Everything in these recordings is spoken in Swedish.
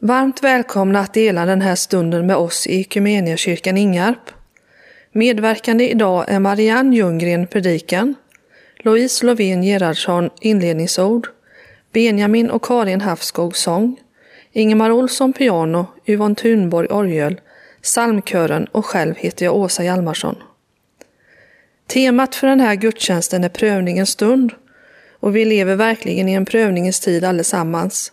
Varmt välkomna att dela den här stunden med oss i Equmeniakyrkan Ingarp. Medverkande idag är Marianne Ljunggren predikan, Louise Lovén Gerhardsson inledningsord, Benjamin och Karin Hafskog sång, Ingemar Olsson piano, Yvonne Thunborg orgel, psalmkören och själv heter jag Åsa Hjalmarsson. Temat för den här gudstjänsten är prövningens stund och vi lever verkligen i en prövningens tid allesammans.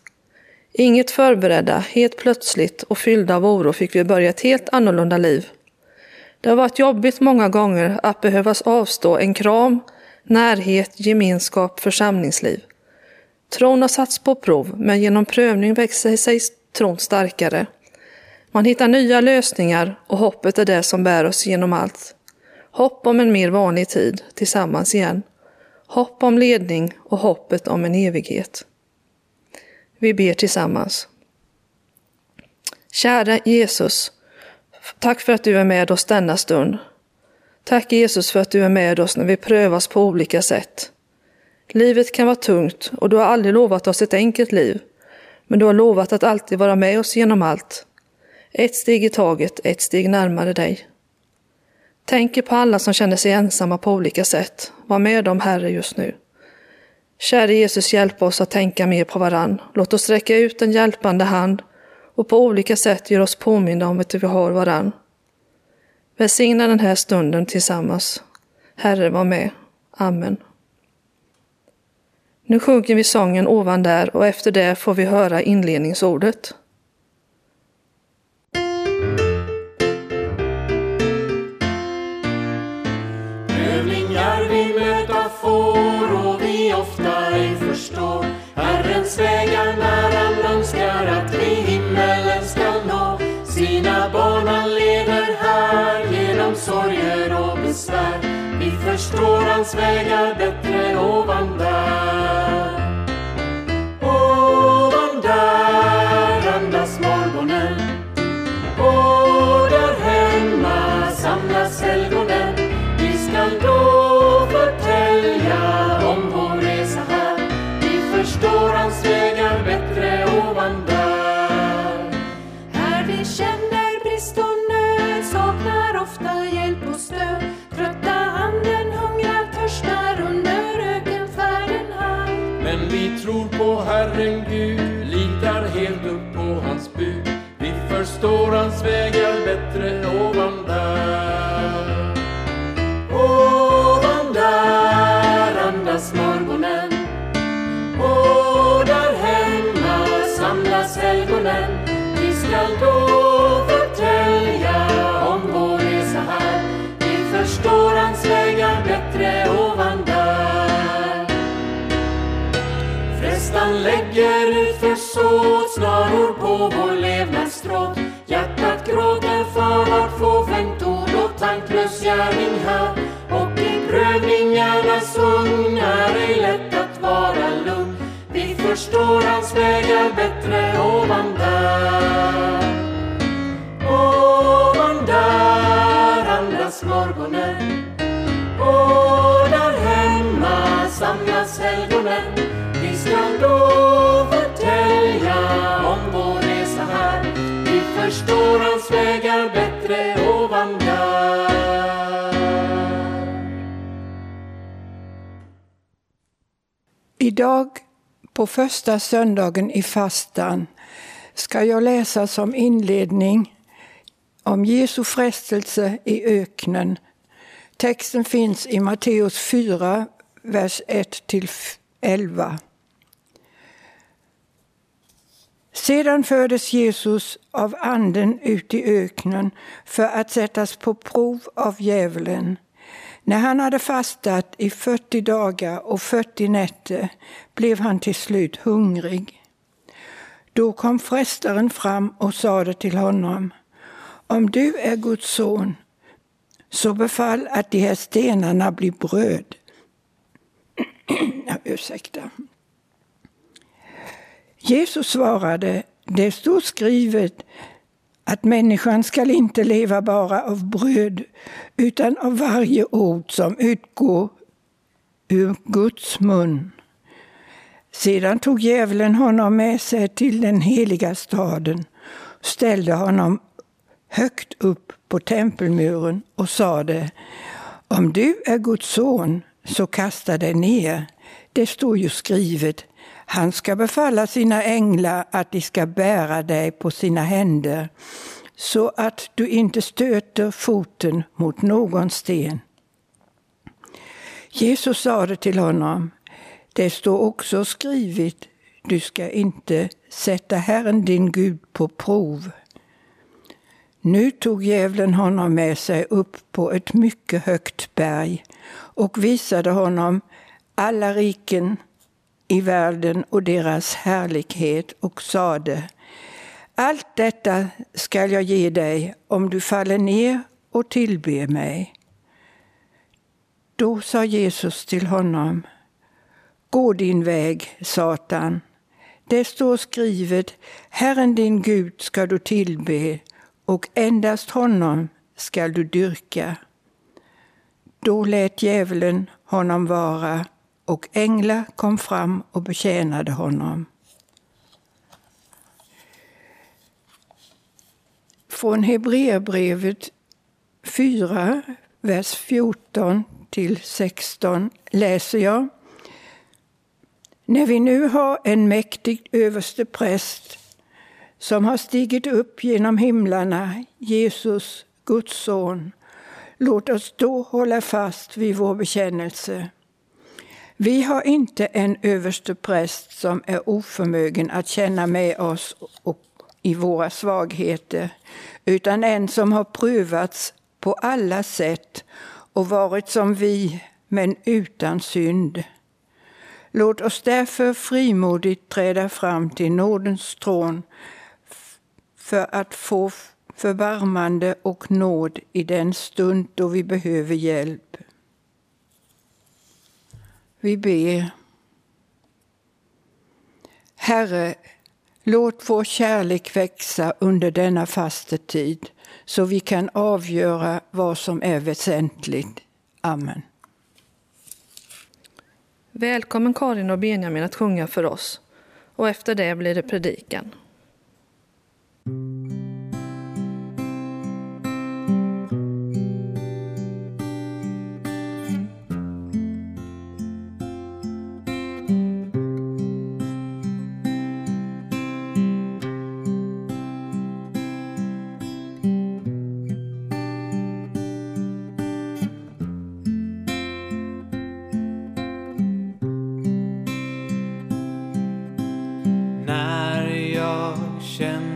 Inget förberedda, helt plötsligt och fyllda av oro fick vi börja ett helt annorlunda liv. Det har varit jobbigt många gånger att behövas avstå en kram, närhet, gemenskap, församlingsliv. Tron har satts på prov, men genom prövning växer sig tron starkare. Man hittar nya lösningar och hoppet är det som bär oss genom allt. Hopp om en mer vanlig tid tillsammans igen. Hopp om ledning och hoppet om en evighet. Vi ber tillsammans. Kära Jesus, tack för att du är med oss denna stund. Tack Jesus för att du är med oss när vi prövas på olika sätt. Livet kan vara tungt och du har aldrig lovat oss ett enkelt liv, men du har lovat att alltid vara med oss genom allt. Ett steg i taget, ett steg närmare dig. Tänker på alla som känner sig ensamma på olika sätt. Var med dem, Herre, just nu. Käre Jesus, hjälp oss att tänka mer på varann. Låt oss räcka ut en hjälpande hand och på olika sätt göra oss påminna om att vi har varann. Välsigna den här stunden tillsammans. Herre, var med. Amen. Nu sjunger vi sången ovan där och efter det får vi höra inledningsordet. Vägar när han önskar att vi himmelen ska nå. Sina barn han leder här genom sorger och besvär. Vi förstår hans vägar bättre ovan där. Tror på Herren Gud, litar helt upp på hans bud. Vi förstår hans vägar bättre Hjärtan lägger ut försåt snaror på vår levnadstråd. Hjärtat gråter för vart fåfängt ord och tanklös gärning här. Och i prövningarnas ugn är ej lätt att vara lugn. Vi förstår hans vägar bättre ovan där. Ovan där andas morgonen och där hemma samlas helgonen. Förstår hans vägar bättre ovan. Idag, på första söndagen i fastan, ska jag läsa som inledning om Jesu frestelse i öknen. Texten finns i Matteus 4, vers 1-11. Sedan fördes Jesus av anden ut i öknen för att sättas på prov av djävulen. När han hade fastat i 40 dagar och 40 nätter blev han till slut hungrig. Då kom frestaren fram och sade till honom Om du är Guds son, så befall att de här stenarna blir bröd. ursäkta. Jesus svarade, det står skrivet att människan skall inte leva bara av bröd utan av varje ord som utgår ur Guds mun. Sedan tog djävulen honom med sig till den heliga staden, ställde honom högt upp på tempelmuren och sade Om du är Guds son, så kasta dig ner. Det står ju skrivet, han ska befalla sina änglar att de ska bära dig på sina händer så att du inte stöter foten mot någon sten. Jesus sade till honom, det står också skrivet, du ska inte sätta Herren din Gud på prov. Nu tog djävulen honom med sig upp på ett mycket högt berg och visade honom alla riken i världen och deras härlighet och sade Allt detta skall jag ge dig om du faller ner och tillber mig. Då sa Jesus till honom Gå din väg, Satan. Det står skrivet Herren din Gud ska du tillbe och endast honom skall du dyrka. Då lät djävulen honom vara och änglar kom fram och betjänade honom. Från Hebreerbrevet 4, vers 14 till 16 läser jag. När vi nu har en mäktig överste präst som har stigit upp genom himlarna, Jesus, Guds son, låt oss då hålla fast vid vår bekännelse. Vi har inte en överste präst som är oförmögen att känna med oss och i våra svagheter, utan en som har prövats på alla sätt och varit som vi, men utan synd. Låt oss därför frimodigt träda fram till nådens tron för att få förbarmande och nåd i den stund då vi behöver hjälp. Vi ber. Herre, låt vår kärlek växa under denna fastetid så vi kan avgöra vad som är väsentligt. Amen. Välkommen Karin och Benjamin att sjunga för oss. Och efter det blir det predikan. Jag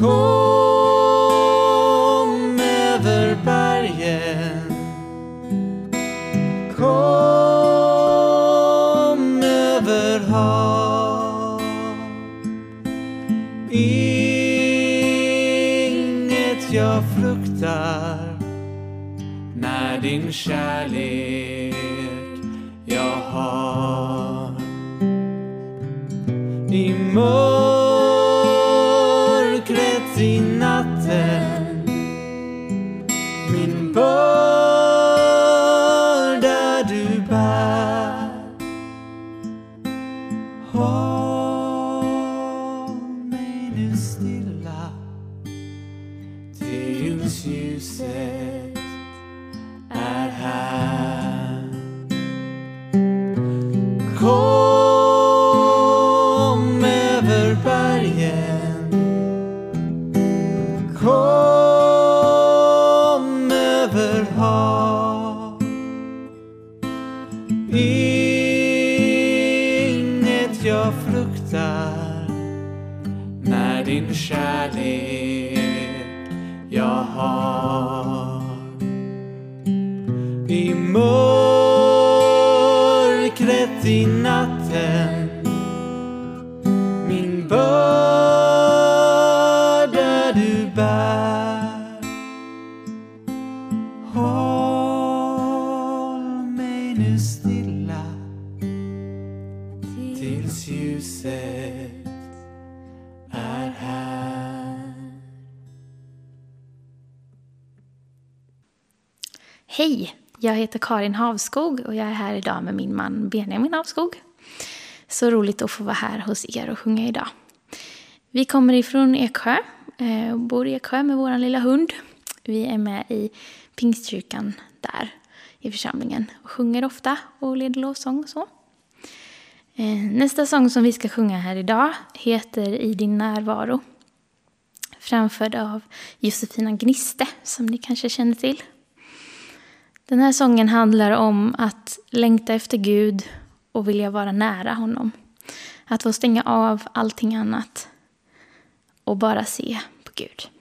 Kom över bergen. Kom över hav. Inget jag fruktar när din kärlek stilla tills ljuset är här Hej! Jag heter Karin Havskog och jag är här idag med min man Benjamin Havskog. Så roligt att få vara här hos er och sjunga idag. Vi kommer ifrån Eksjö eh, och bor i Eksjö med vår lilla hund. Vi är med i Pingstkyrkan där i församlingen och sjunger ofta och leder lovsång och så. Eh, nästa sång som vi ska sjunga här idag heter I din närvaro. Framförd av Josefina Gniste som ni kanske känner till. Den här sången handlar om att längta efter Gud och vilja vara nära honom. Att få stänga av allting annat och bara se på Gud.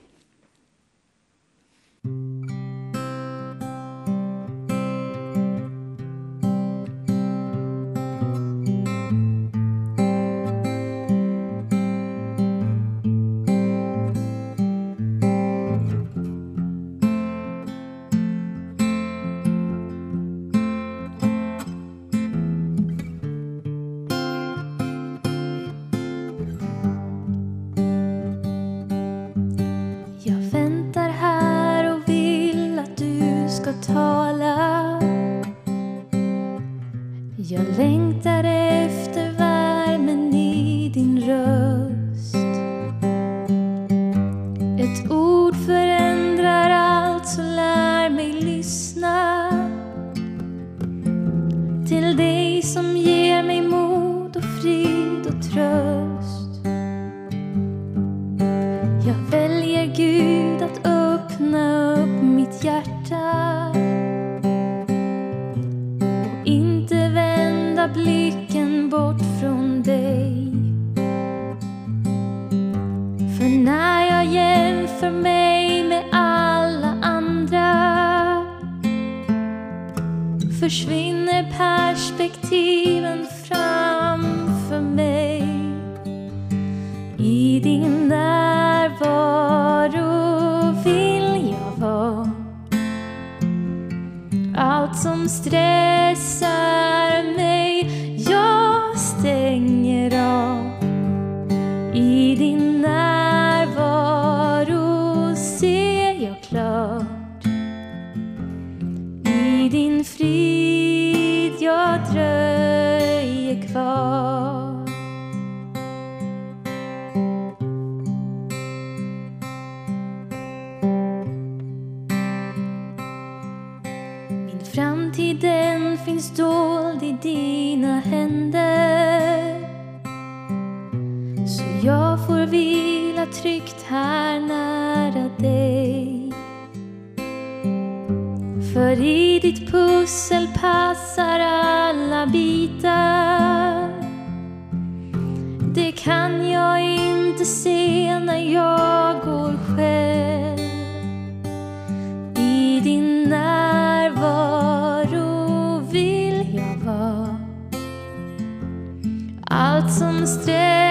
Jag längtar efter värmen i din röst. schwer. Jag får vila tryggt här nära dig. För i ditt pussel passar alla bitar. Det kan jag inte se när jag går själv. I din närvaro vill jag vara. Allt som strävar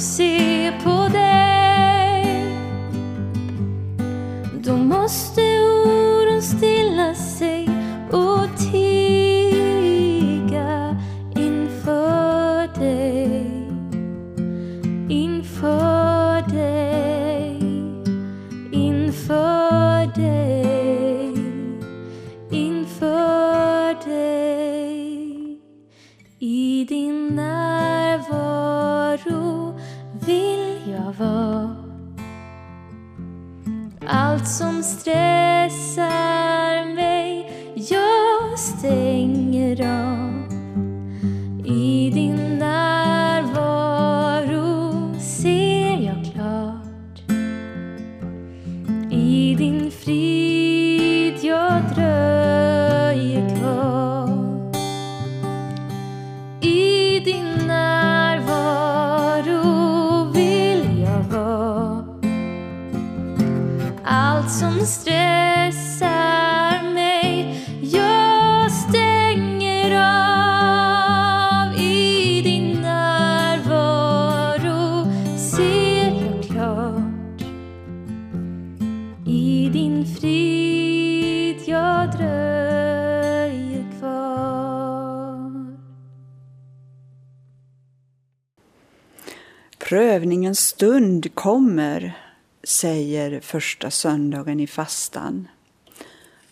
se som En stund kommer, säger första söndagen i fastan.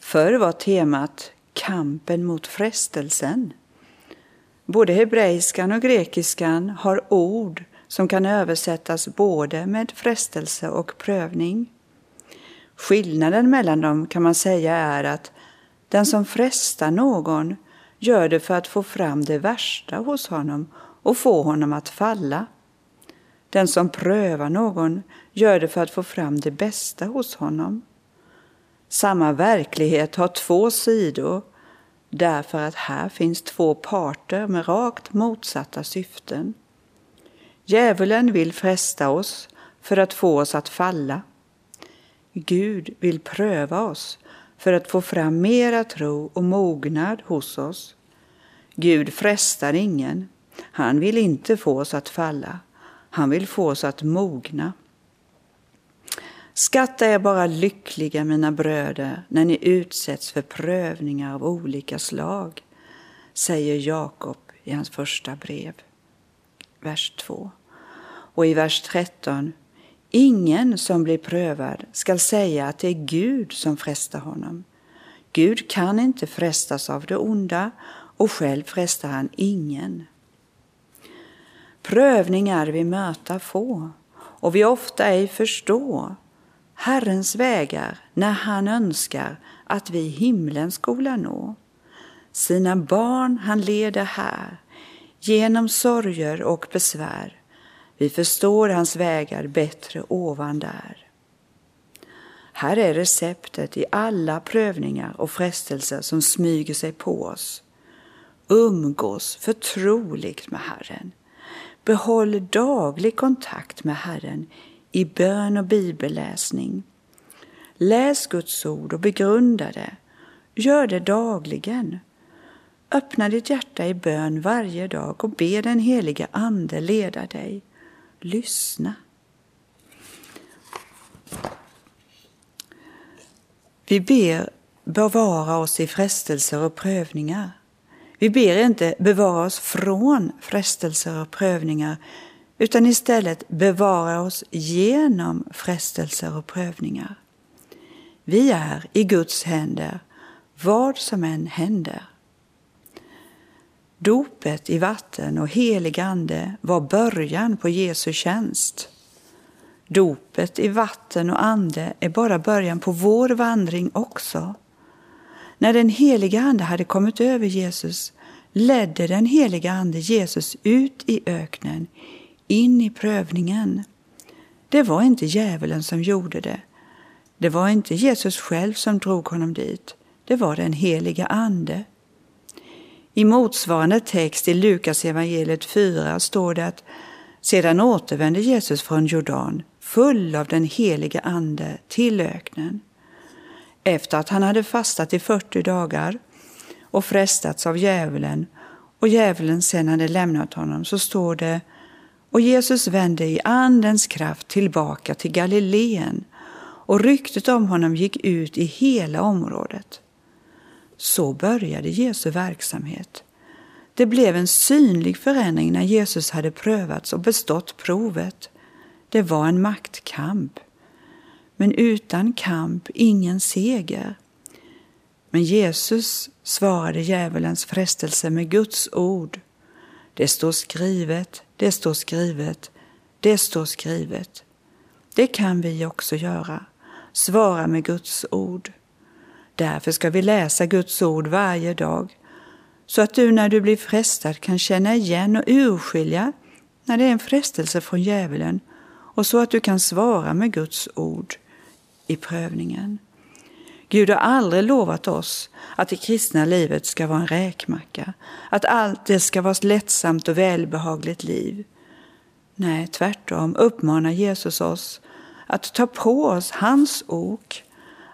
Förr var temat kampen mot frestelsen. Både hebreiskan och grekiskan har ord som kan översättas både med frestelse och prövning. Skillnaden mellan dem kan man säga är att den som frestar någon gör det för att få fram det värsta hos honom och få honom att falla. Den som prövar någon gör det för att få fram det bästa hos honom. Samma verklighet har två sidor därför att här finns två parter med rakt motsatta syften. Djävulen vill fresta oss för att få oss att falla. Gud vill pröva oss för att få fram mera tro och mognad hos oss. Gud frestar ingen. Han vill inte få oss att falla. Han vill få oss att mogna. Skatta er bara lyckliga, mina bröder, när ni utsätts för prövningar av olika slag, säger Jakob i hans första brev, vers 2. Och i vers 13. Ingen som blir prövad skall säga att det är Gud som frestar honom. Gud kan inte frestas av det onda och själv frestar han ingen. Prövningar vi möta få och vi ofta ej förstå Herrens vägar när han önskar att vi himlen skola nå. Sina barn han leder här genom sorger och besvär. Vi förstår hans vägar bättre ovan där. Här är receptet i alla prövningar och frestelser som smyger sig på oss. Umgås förtroligt med Herren. Behåll daglig kontakt med Herren i bön och bibelläsning. Läs Guds ord och begrunda det. Gör det dagligen. Öppna ditt hjärta i bön varje dag och be den heliga Ande leda dig. Lyssna. Vi ber bevara oss i frestelser och prövningar. Vi ber inte bevara oss från frestelser och prövningar utan istället bevara oss genom frestelser och prövningar. Vi är i Guds händer, vad som än händer. Dopet i vatten och helig ande var början på Jesu tjänst. Dopet i vatten och ande är bara början på vår vandring också. När den heliga Ande hade kommit över Jesus ledde den heliga Ande Jesus ut i öknen, in i prövningen. Det var inte djävulen som gjorde det. Det var inte Jesus själv som drog honom dit. Det var den heliga Ande. I motsvarande text i Lukas evangeliet 4 står det att sedan återvände Jesus från Jordan full av den heliga Ande till öknen. Efter att han hade fastat i 40 dagar och frestats av djävulen och djävulen sen hade lämnat honom så står det och Jesus vände i andens kraft tillbaka till Galileen och ryktet om honom gick ut i hela området. Så började Jesu verksamhet. Det blev en synlig förändring när Jesus hade prövats och bestått provet. Det var en maktkamp. Men utan kamp ingen seger. Men Jesus svarade djävulens frestelse med Guds ord. Det står skrivet, det står skrivet, det står skrivet. Det kan vi också göra, svara med Guds ord. Därför ska vi läsa Guds ord varje dag, så att du när du blir frestad kan känna igen och urskilja när det är en frestelse från djävulen och så att du kan svara med Guds ord i prövningen. Gud har aldrig lovat oss att det kristna livet ska vara en räkmacka, att allt det ska vara ett lättsamt och välbehagligt liv. Nej, tvärtom uppmanar Jesus oss att ta på oss hans ok,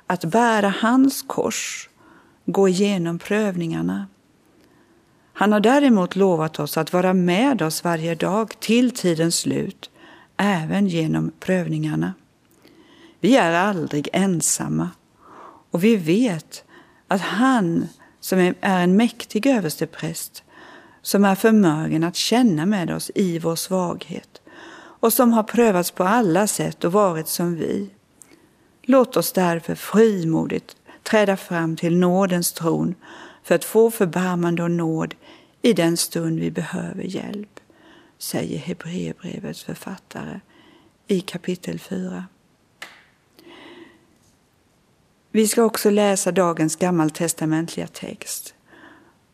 att bära hans kors, gå igenom prövningarna. Han har däremot lovat oss att vara med oss varje dag till tidens slut, även genom prövningarna. Vi är aldrig ensamma och vi vet att han som är en mäktig överstepräst som är förmögen att känna med oss i vår svaghet och som har prövats på alla sätt och varit som vi. Låt oss därför frimodigt träda fram till nådens tron för att få förbarmande och nåd i den stund vi behöver hjälp, säger Hebreerbrevets författare i kapitel 4. Vi ska också läsa dagens gammaltestamentliga text.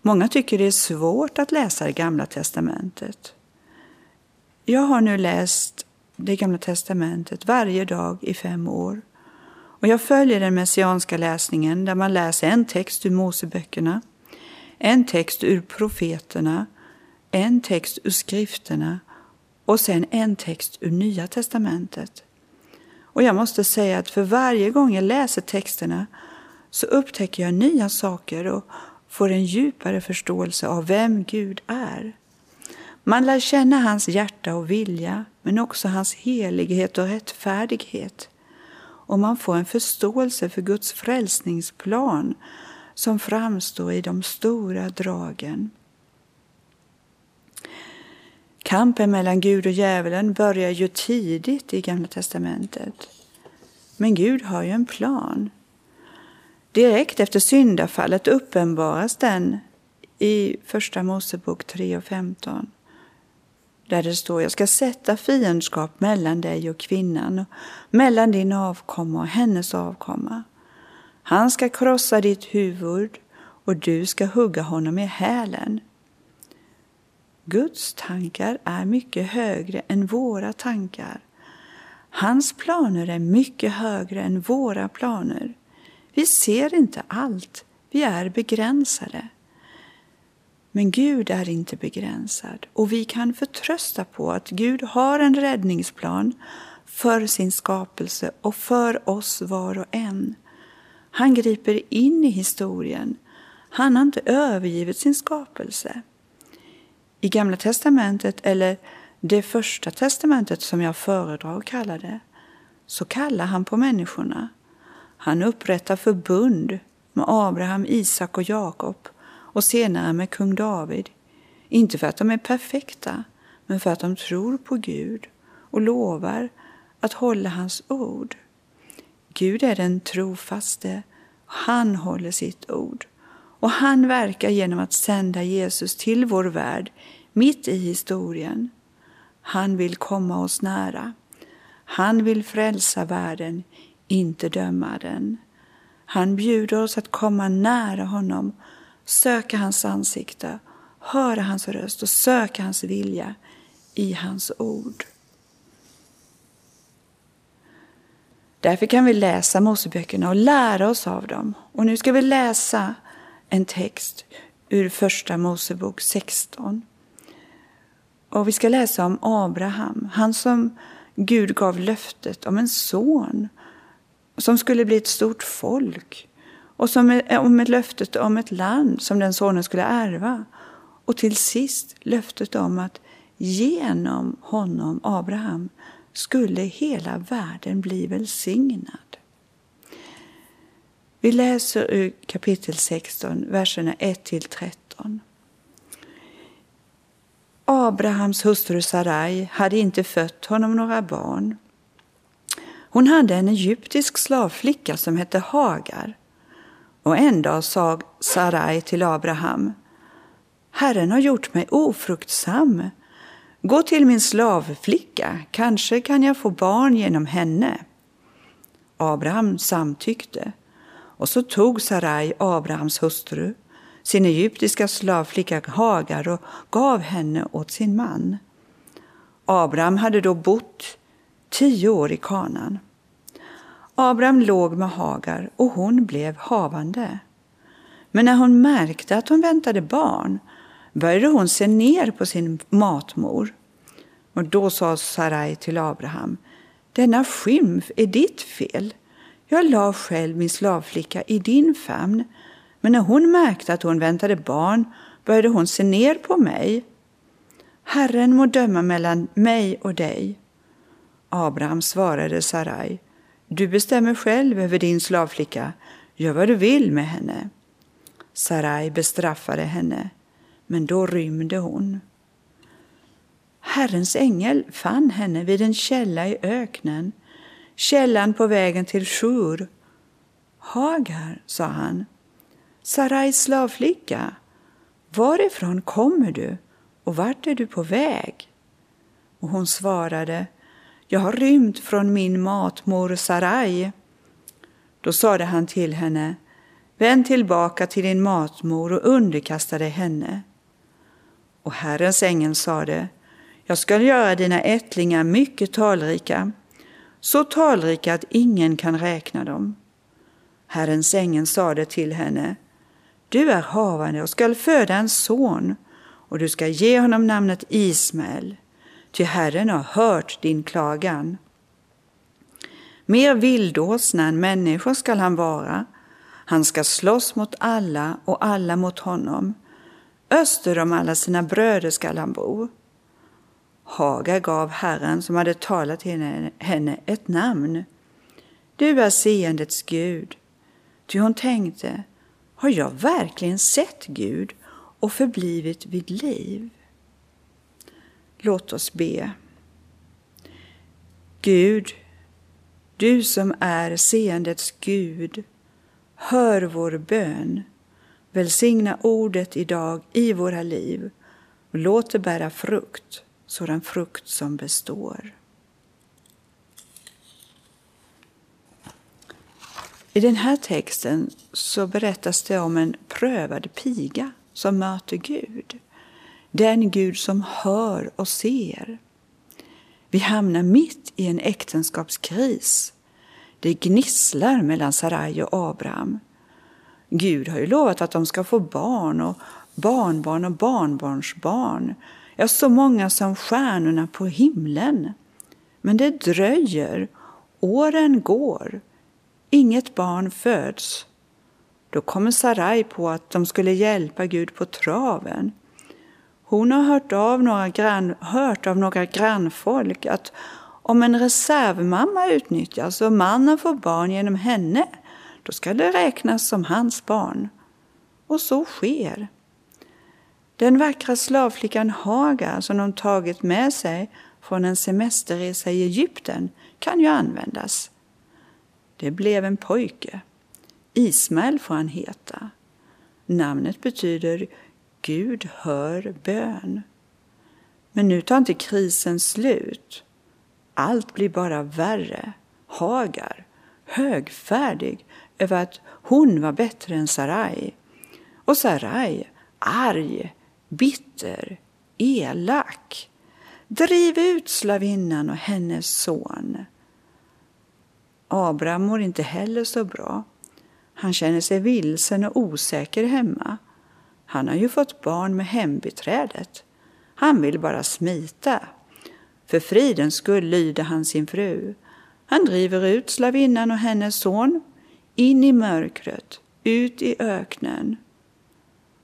Många tycker det är svårt att läsa det gamla testamentet. Jag har nu läst det gamla testamentet varje dag i fem år. Och jag följer den messianska läsningen där man läser en text ur Moseböckerna, en text ur profeterna, en text ur skrifterna och sen en text ur Nya testamentet. Och jag måste säga att för varje gång jag läser texterna så upptäcker jag nya saker och får en djupare förståelse av vem Gud är. Man lär känna hans hjärta och vilja, men också hans helighet och rättfärdighet. Och man får en förståelse för Guds frälsningsplan som framstår i de stora dragen. Kampen mellan Gud och djävulen börjar ju tidigt i Gamla testamentet. Men Gud har ju en plan. Direkt efter syndafallet uppenbaras den i Första Mosebok 3 och 15. Där det står, jag ska sätta fiendskap mellan dig och kvinnan, och mellan din avkomma och hennes avkomma. Han ska krossa ditt huvud och du ska hugga honom i hälen. Guds tankar är mycket högre än våra tankar. Hans planer är mycket högre än våra planer. Vi ser inte allt, vi är begränsade. Men Gud är inte begränsad och vi kan förtrösta på att Gud har en räddningsplan för sin skapelse och för oss var och en. Han griper in i historien. Han har inte övergivit sin skapelse. I Gamla testamentet, eller det första testamentet som jag föredrar att kalla det, så kallar han på människorna. Han upprättar förbund med Abraham, Isak och Jakob och senare med kung David. Inte för att de är perfekta, men för att de tror på Gud och lovar att hålla hans ord. Gud är den trofaste, och han håller sitt ord. Och han verkar genom att sända Jesus till vår värld mitt i historien. Han vill komma oss nära. Han vill frälsa världen, inte döma den. Han bjuder oss att komma nära honom, söka hans ansikte, höra hans röst och söka hans vilja i hans ord. Därför kan vi läsa Moseböckerna och lära oss av dem. Och nu ska vi läsa en text ur Första Mosebok 16. Och vi ska läsa om Abraham, han som Gud gav löftet om en son som skulle bli ett stort folk och som, om ett löftet om ett land som den sonen skulle ärva. och till sist löftet om att genom honom, Abraham, skulle hela världen bli välsignad. Vi läser ur kapitel 16, verserna 1-13. Abrahams hustru Sarai hade inte fött honom några barn. Hon hade en egyptisk slavflicka som hette Hagar. Och en dag sa Sarai till Abraham, Herren har gjort mig ofruktsam. Gå till min slavflicka, kanske kan jag få barn genom henne. Abraham samtyckte, och så tog Sarai, Abrahams hustru, sin egyptiska slavflicka Hagar och gav henne åt sin man. Abraham hade då bott tio år i kanan. Abraham låg med Hagar och hon blev havande. Men när hon märkte att hon väntade barn började hon se ner på sin matmor. Och då sa Sarai till Abraham, denna skymf är ditt fel. Jag la själv min slavflicka i din famn, men när hon märkte att hon väntade barn började hon se ner på mig. Herren må döma mellan mig och dig. Abraham svarade Sarai, du bestämmer själv över din slavflicka, gör vad du vill med henne. Sarai bestraffade henne, men då rymde hon. Herrens ängel fann henne vid en källa i öknen, källan på vägen till Shur. Hagar, sa han, Sarais slavflicka, varifrån kommer du och vart är du på väg? Och hon svarade, jag har rymt från min matmor Sarai. Då sade han till henne, vänd tillbaka till din matmor och underkasta dig henne. Och Herrens ängel sade, jag skall göra dina ättlingar mycket talrika, så talrika att ingen kan räkna dem. Herrens ängel sade till henne, du är havande och skall föda en son, och du skall ge honom namnet Ismael, ty Herren har hört din klagan. Mer vildåsna än människor skall han vara, han ska slåss mot alla och alla mot honom. Öster om alla sina bröder skall han bo. Hagar gav Herren som hade talat till henne ett namn. Du är seendets Gud. Ty hon tänkte, har jag verkligen sett Gud och förblivit vid liv? Låt oss be. Gud, du som är seendets Gud, hör vår bön. Välsigna ordet idag i våra liv och låt det bära frukt, sådan frukt som består. I den här texten så berättas det om en prövad piga som möter Gud. Den Gud som hör och ser. Vi hamnar mitt i en äktenskapskris. Det gnisslar mellan Sarai och Abraham. Gud har ju lovat att de ska få barn och barnbarn och barnbarnsbarn. Ja, så många som stjärnorna på himlen. Men det dröjer. Åren går. Inget barn föds. Då kommer Sarai på att de skulle hjälpa Gud på traven. Hon har hört av några, grann, hört av några grannfolk att om en reservmamma utnyttjas och mannen får barn genom henne, då ska det räknas som hans barn. Och så sker. Den vackra slavflickan Hagar som de tagit med sig från en semesterresa i Egypten kan ju användas. Det blev en pojke. Ismael får han heta. Namnet betyder Gud hör bön. Men nu tar inte krisen slut. Allt blir bara värre. Hagar, högfärdig över att hon var bättre än Sarai. Och Sarai, arg, bitter, elak. Driv ut slavinnan och hennes son. Abraham mår inte heller så bra. Han känner sig vilsen och osäker hemma. Han har ju fått barn med hembiträdet. Han vill bara smita. För fridens skull lyder han sin fru. Han driver ut slavinnan och hennes son in i mörkret, ut i öknen.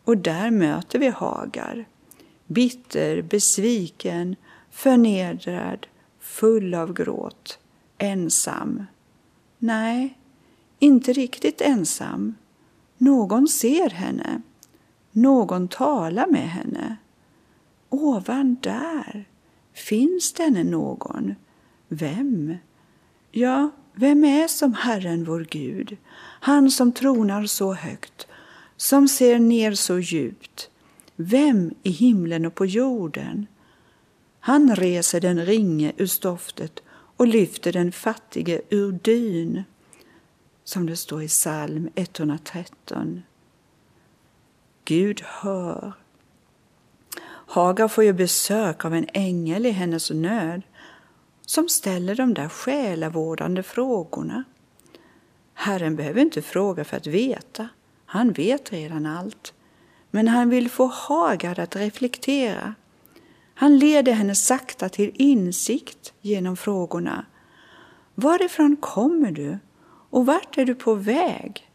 Och där möter vi Hagar, bitter, besviken, förnedrad, full av gråt, ensam. Nej, inte riktigt ensam. Någon ser henne. Någon talar med henne. Ovan där finns denne någon. Vem? Ja, vem är som Herren vår Gud, han som tronar så högt, som ser ner så djupt? Vem i himlen och på jorden? Han reser den ringe ur stoftet och lyfter den fattige ur dyn, som det står i psalm 113. Gud hör. Hagar får ju besök av en ängel i hennes nöd som ställer de där själavårdande frågorna. Herren behöver inte fråga för att veta. Han vet redan allt. Men han vill få Hagar att reflektera. Han leder henne sakta till insikt genom frågorna. Varifrån kommer du och vart är du på väg?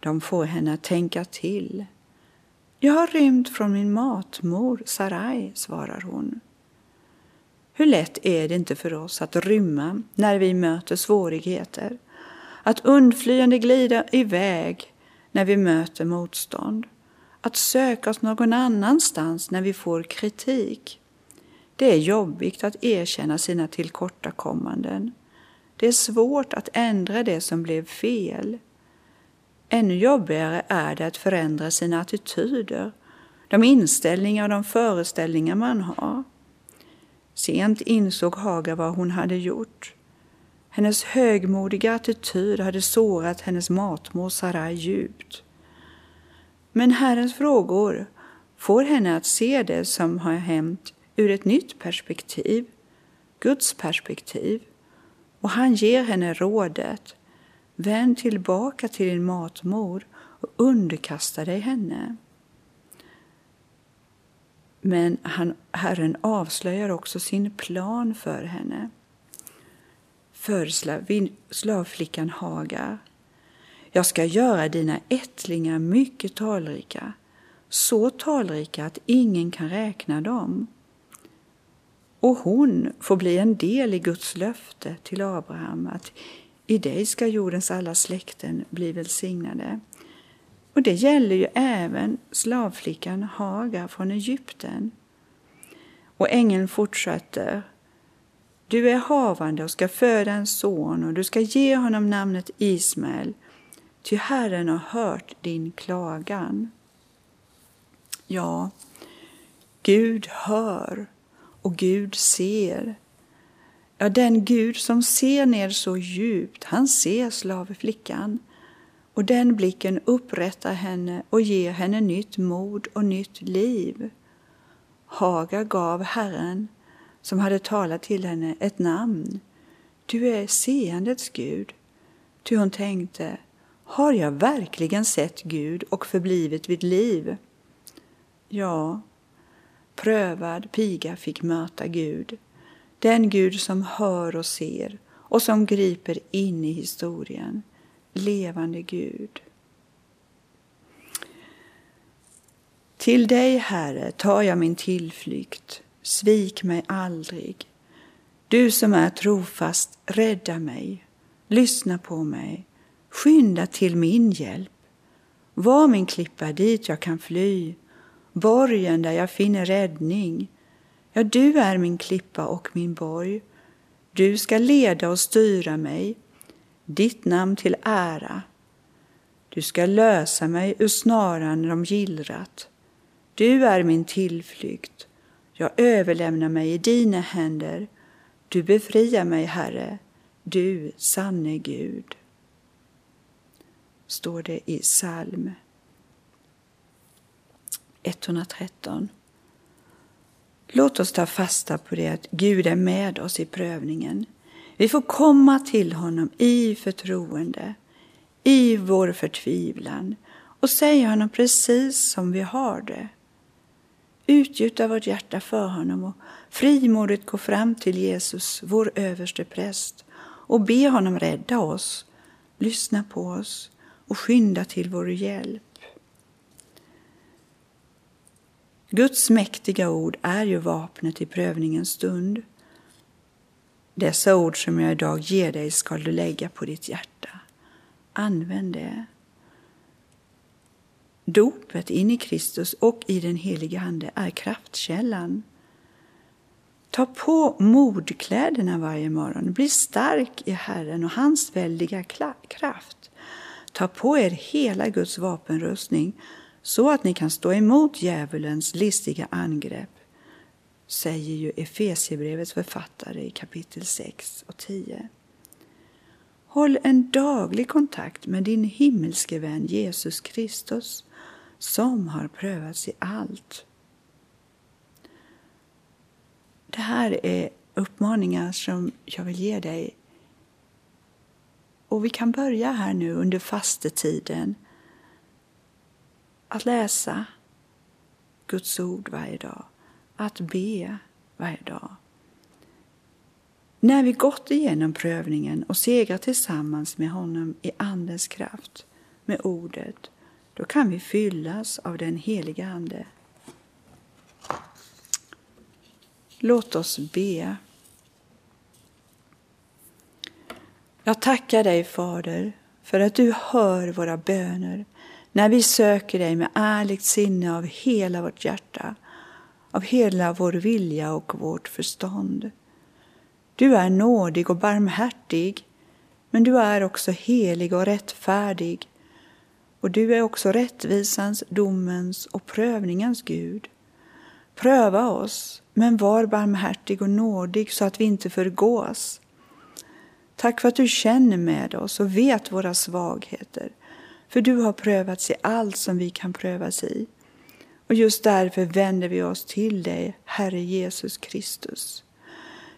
De får henne att tänka till. Jag har rymt från min matmor Sarai, svarar hon. Hur lätt är det inte för oss att rymma när vi möter svårigheter? Att undflyende glida iväg när vi möter motstånd? Att söka oss någon annanstans när vi får kritik? Det är jobbigt att erkänna sina tillkortakommanden. Det är svårt att ändra det som blev fel. Ännu jobbigare är det att förändra sina attityder, de inställningar och de föreställningar man har. Sent insåg Haga vad hon hade gjort. Hennes högmodiga attityd hade sårat hennes matmor Sarai djupt. Men Herrens frågor får henne att se det som har hänt ur ett nytt perspektiv, Guds perspektiv. Och han ger henne rådet, vänd tillbaka till din matmor och underkasta dig henne. Men han, Herren avslöjar också sin plan för henne. För slavflickan Hagar. Jag ska göra dina ättlingar mycket talrika, så talrika att ingen kan räkna dem. Och hon får bli en del i Guds löfte till Abraham att i dig ska jordens alla släkten bli välsignade. Och det gäller ju även slavflickan Hagar från Egypten. Och ängeln fortsätter. Du är havande och ska föda en son och du ska ge honom namnet Ismael, ty Herren har hört din klagan. Ja, Gud hör och Gud ser. Ja, den Gud som ser ner så djupt, han ser slavflickan och den blicken upprättar henne och ger henne nytt mod och nytt liv. Haga gav Herren, som hade talat till henne, ett namn. Du är seendets Gud. Ty hon tänkte, har jag verkligen sett Gud och förblivit vid liv? Ja, prövad piga fick möta Gud, den Gud som hör och ser och som griper in i historien levande Gud. Till dig, Herre, tar jag min tillflykt. Svik mig aldrig. Du som är trofast, rädda mig. Lyssna på mig. Skynda till min hjälp. Var min klippa dit jag kan fly, borgen där jag finner räddning. Ja, du är min klippa och min borg. Du ska leda och styra mig ditt namn till ära. Du ska lösa mig ur snaran de gillrat. Du är min tillflykt. Jag överlämnar mig i dina händer. Du befriar mig, Herre, du sanne Gud. Står det i psalm 113. Låt oss ta fasta på det att Gud är med oss i prövningen. Vi får komma till honom i förtroende, i vår förtvivlan och säga honom precis som vi har det. Utgjuta vårt hjärta för honom och frimodigt gå fram till Jesus, vår överste präst och be honom rädda oss, lyssna på oss och skynda till vår hjälp. Guds mäktiga ord är ju vapnet i prövningens stund. Dessa ord som jag idag ger dig skall du lägga på ditt hjärta. Använd det. Dopet in i Kristus och i den helige Ande är kraftkällan. Ta på modkläderna varje morgon. Bli stark i Herren och hans väldiga kraft. Ta på er hela Guds vapenrustning så att ni kan stå emot djävulens listiga angrepp, säger ju Efesierbrevets författare i kapitel 6 och 10. Håll en daglig kontakt med din himmelske vän Jesus Kristus som har prövats i allt. Det här är uppmaningar som jag vill ge dig. Och vi kan börja här nu under fastetiden att läsa Guds ord varje dag, att be varje dag. När vi gått igenom prövningen och segrat tillsammans med honom i Andens kraft, med ordet, då kan vi fyllas av den heliga Ande. Låt oss be. Jag tackar dig, Fader, för att du hör våra böner när vi söker dig med ärligt sinne av hela vårt hjärta, av hela vår vilja och vårt förstånd. Du är nådig och barmhärtig, men du är också helig och rättfärdig. Och du är också rättvisans, domens och prövningens Gud. Pröva oss, men var barmhärtig och nådig så att vi inte förgås. Tack för att du känner med oss och vet våra svagheter. För du har prövats i allt som vi kan prövas i. Och just därför vänder vi oss till dig, Herre Jesus Kristus.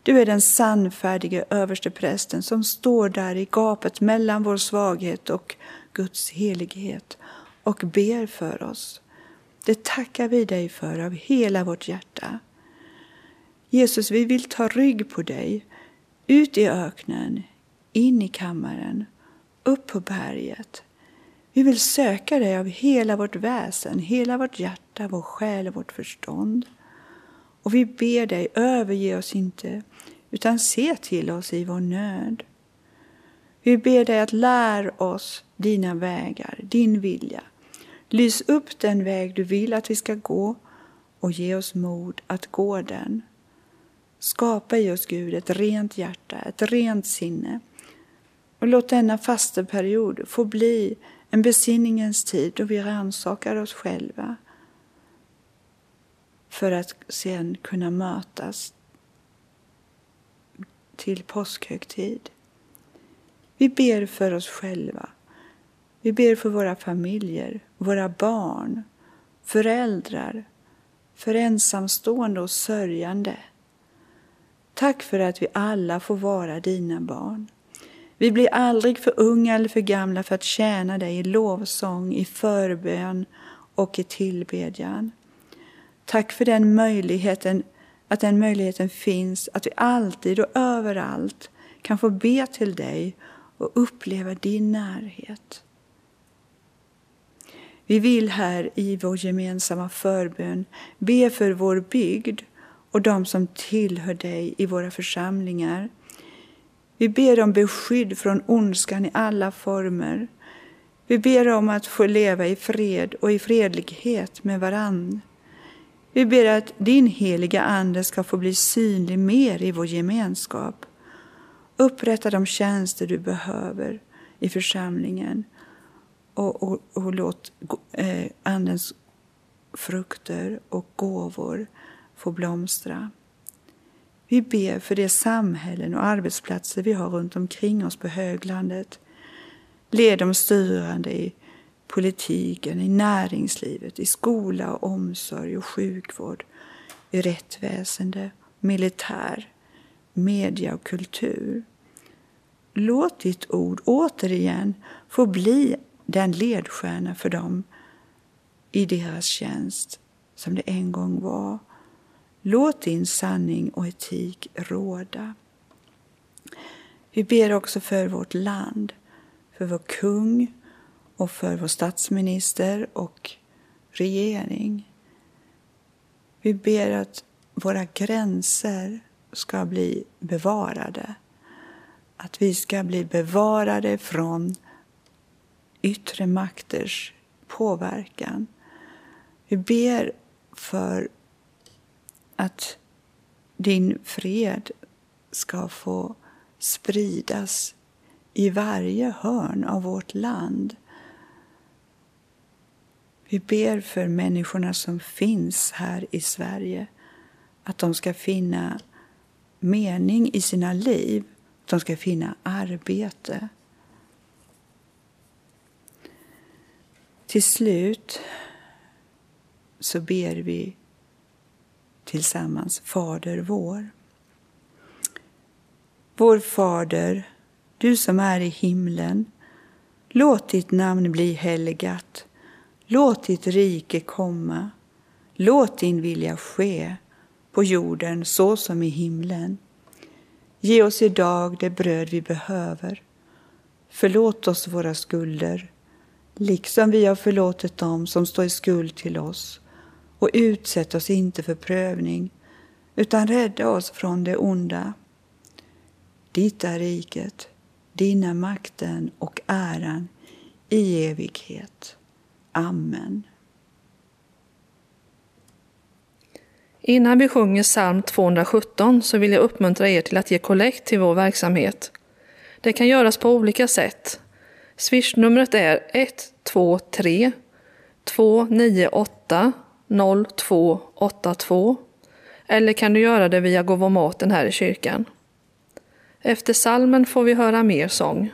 Du är den sannfärdige översteprästen som står där i gapet mellan vår svaghet och Guds helighet och ber för oss. Det tackar vi dig för av hela vårt hjärta. Jesus, vi vill ta rygg på dig, ut i öknen, in i kammaren, upp på berget. Vi vill söka dig av hela vårt väsen, hela vårt hjärta, vår själ och vårt förstånd. Och vi ber dig, överge oss inte, utan se till oss i vår nöd. Vi ber dig att lära oss dina vägar, din vilja. Lys upp den väg du vill att vi ska gå och ge oss mod att gå den. Skapa i oss, Gud, ett rent hjärta, ett rent sinne. Och låt denna fasteperiod få bli en besinningens tid då vi rannsakar oss själva för att sen kunna mötas till påskhögtid. Vi ber för oss själva. Vi ber för våra familjer, våra barn, föräldrar, för ensamstående och sörjande. Tack för att vi alla får vara dina barn. Vi blir aldrig för unga eller för gamla för att tjäna dig i lovsång, i förbön och i tillbedjan. Tack för den möjligheten, att den möjligheten finns, att vi alltid och överallt kan få be till dig och uppleva din närhet. Vi vill här i vår gemensamma förbön be för vår bygd och de som tillhör dig i våra församlingar. Vi ber om beskydd från ondskan i alla former. Vi ber om att få leva i fred och i fredlighet med varann. Vi ber att din heliga Ande ska få bli synlig mer i vår gemenskap. Upprätta de tjänster du behöver i församlingen och, och, och låt eh, Andens frukter och gåvor få blomstra. Vi ber för de samhällen och arbetsplatser vi har runt omkring oss på höglandet. Led de styrande i politiken, i näringslivet, i skola och omsorg och sjukvård, i rättsväsende, militär, media och kultur. Låt ditt ord återigen få bli den ledstjärna för dem i deras tjänst som det en gång var. Låt din sanning och etik råda. Vi ber också för vårt land, för vår kung och för vår statsminister och regering. Vi ber att våra gränser ska bli bevarade. Att vi ska bli bevarade från yttre makters påverkan. Vi ber för att din fred ska få spridas i varje hörn av vårt land. Vi ber för människorna som finns här i Sverige att de ska finna mening i sina liv, att de ska finna arbete. Till slut så ber vi tillsammans Fader vår. Vår Fader, du som är i himlen. Låt ditt namn bli helgat. Låt ditt rike komma. Låt din vilja ske på jorden så som i himlen. Ge oss idag det bröd vi behöver. Förlåt oss våra skulder, liksom vi har förlåtit dem som står i skuld till oss. Och utsätt oss inte för prövning, utan rädda oss från det onda. Ditt är riket, dina makten och äran i evighet. Amen. Innan vi sjunger psalm 217 så vill jag uppmuntra er till att ge kollekt till vår verksamhet. Det kan göras på olika sätt. Swishnumret är 123 298 0282 eller kan du göra det via gåvomaten här i kyrkan. Efter salmen får vi höra mer sång.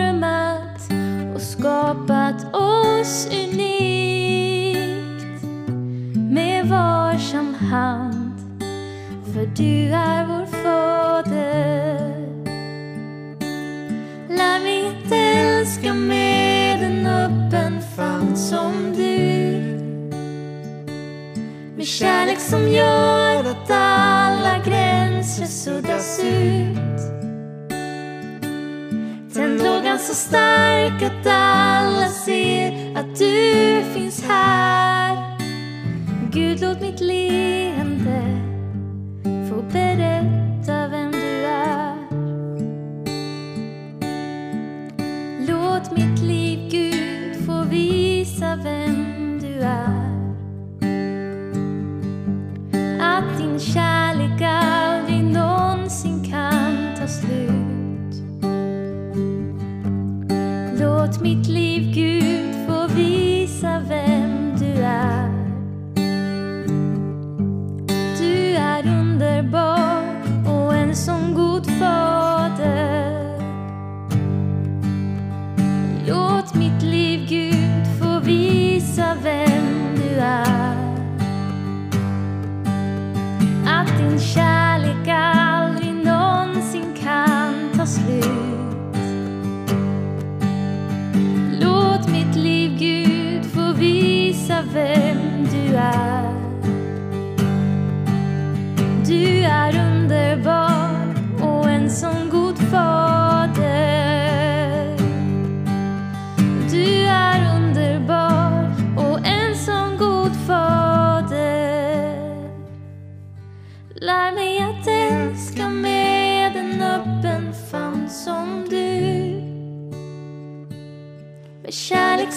Format och skapat oss unikt med varsam hand för du är vår fader. Lär mig att älska med en öppen famn som du. Med kärlek som gör att alla gränser suddas ut. Tänd så stark att alla ser att du finns här.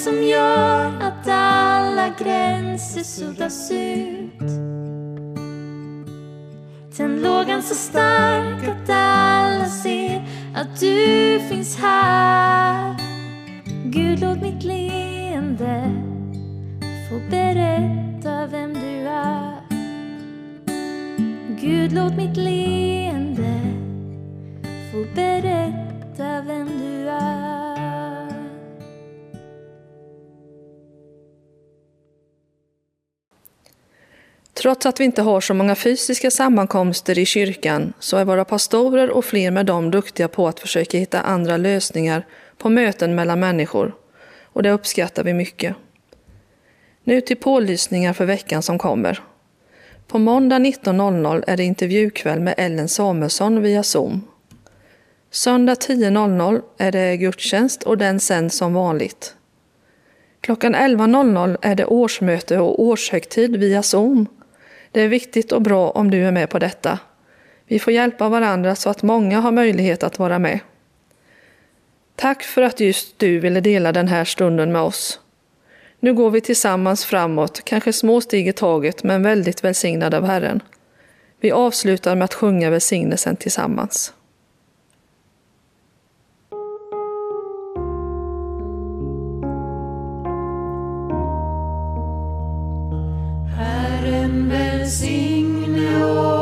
Som gör att alla gränser suddas ut. Tänd lågan så stark att alla ser att du finns här. Gud, låt mitt leende få berätta vem du är. Gud, låt mitt leende få berätta vem du är. Trots att vi inte har så många fysiska sammankomster i kyrkan så är våra pastorer och fler med dem duktiga på att försöka hitta andra lösningar på möten mellan människor och det uppskattar vi mycket. Nu till pålysningar för veckan som kommer. På måndag 19.00 är det intervjukväll med Ellen Samuelsson via Zoom. Söndag 10.00 är det gudstjänst och den sänds som vanligt. Klockan 11.00 är det årsmöte och årshögtid via Zoom. Det är viktigt och bra om du är med på detta. Vi får hjälpa varandra så att många har möjlighet att vara med. Tack för att just du ville dela den här stunden med oss. Nu går vi tillsammans framåt, kanske små steg i taget, men väldigt välsignade av Herren. Vi avslutar med att sjunga välsignelsen tillsammans. Välsigne oss